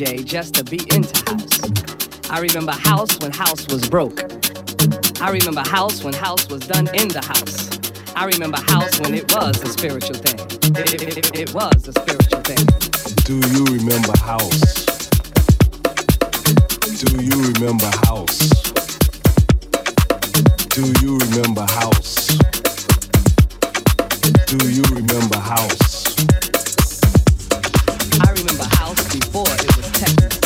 Just to be into house. I remember house when house was broke. I remember house when house was done in the house. I remember house when it was a spiritual thing. It, it, it, it was a spiritual thing. Do you remember house? Do you remember house? Do you remember house? Do you remember house? remember house before it was techno.